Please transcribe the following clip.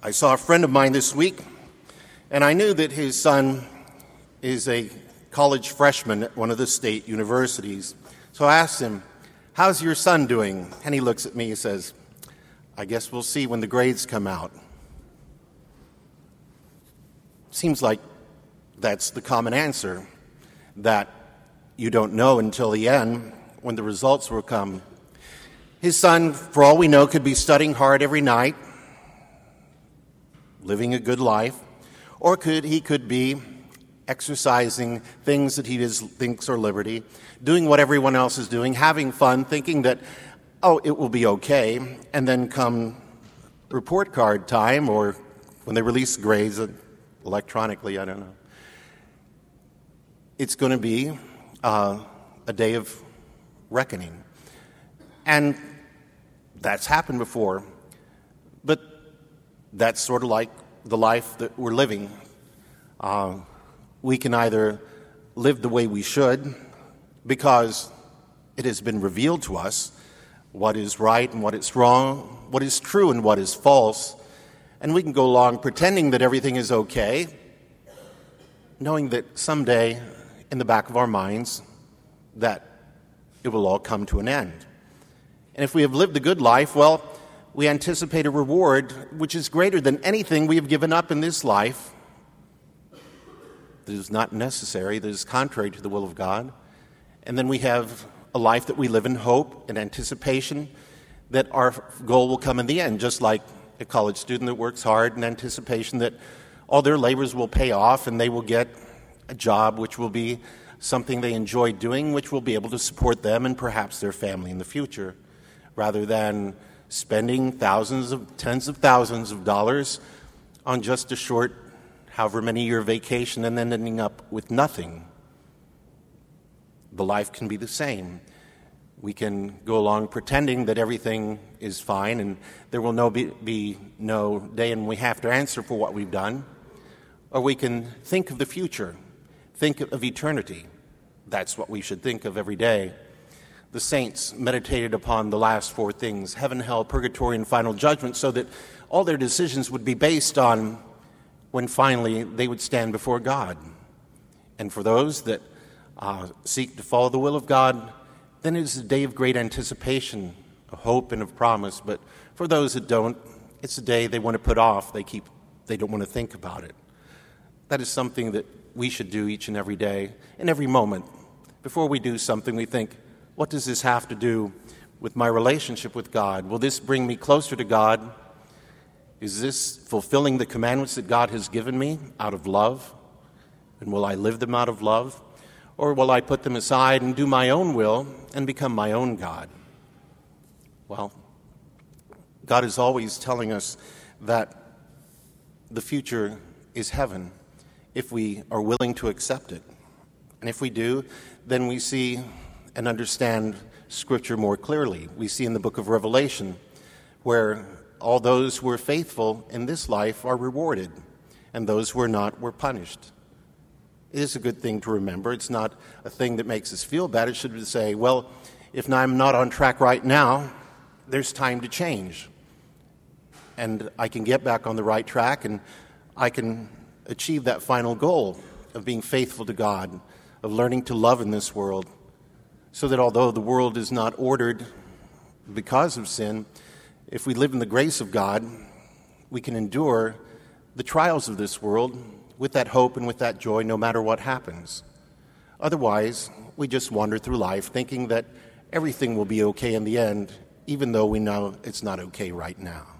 I saw a friend of mine this week, and I knew that his son is a college freshman at one of the state universities. So I asked him, How's your son doing? And he looks at me and says, I guess we'll see when the grades come out. Seems like that's the common answer that you don't know until the end when the results will come. His son, for all we know, could be studying hard every night, living a good life, or could he could be exercising things that he is, thinks are liberty, doing what everyone else is doing, having fun, thinking that, oh, it will be okay, and then come report card time or when they release grades electronically, I don't know. It's going to be uh, a day of reckoning. And that's happened before. But that's sort of like the life that we're living. Uh, we can either live the way we should because it has been revealed to us what is right and what is wrong, what is true and what is false, and we can go along pretending that everything is okay, knowing that someday in the back of our minds that it will all come to an end. And if we have lived a good life, well, we anticipate a reward which is greater than anything we have given up in this life that is not necessary, that is contrary to the will of God. And then we have a life that we live in hope and anticipation that our goal will come in the end, just like a college student that works hard in anticipation that all their labors will pay off and they will get a job which will be something they enjoy doing, which will be able to support them and perhaps their family in the future, rather than spending thousands of tens of thousands of dollars on just a short, however many year vacation and then ending up with nothing. The life can be the same. We can go along pretending that everything is fine and there will no be, be no day and we have to answer for what we've done. Or we can think of the future, think of eternity. That's what we should think of every day. The saints meditated upon the last four things heaven, hell, purgatory, and final judgment so that all their decisions would be based on when finally they would stand before God. And for those that uh, seek to follow the will of God, then it is a day of great anticipation, of hope, and of promise. But for those that don't, it's a day they want to put off. They keep, they don't want to think about it. That is something that we should do each and every day, in every moment. Before we do something, we think, what does this have to do with my relationship with God? Will this bring me closer to God? Is this fulfilling the commandments that God has given me out of love? And will I live them out of love? Or will I put them aside and do my own will and become my own God? Well, God is always telling us that the future is heaven if we are willing to accept it. And if we do, then we see and understand Scripture more clearly. We see in the book of Revelation where all those who are faithful in this life are rewarded, and those who are not were punished. It is a good thing to remember. It's not a thing that makes us feel bad. It should be say, well, if I'm not on track right now, there's time to change. And I can get back on the right track and I can achieve that final goal of being faithful to God, of learning to love in this world, so that although the world is not ordered because of sin, if we live in the grace of God, we can endure the trials of this world with that hope and with that joy no matter what happens. Otherwise, we just wander through life thinking that everything will be okay in the end, even though we know it's not okay right now.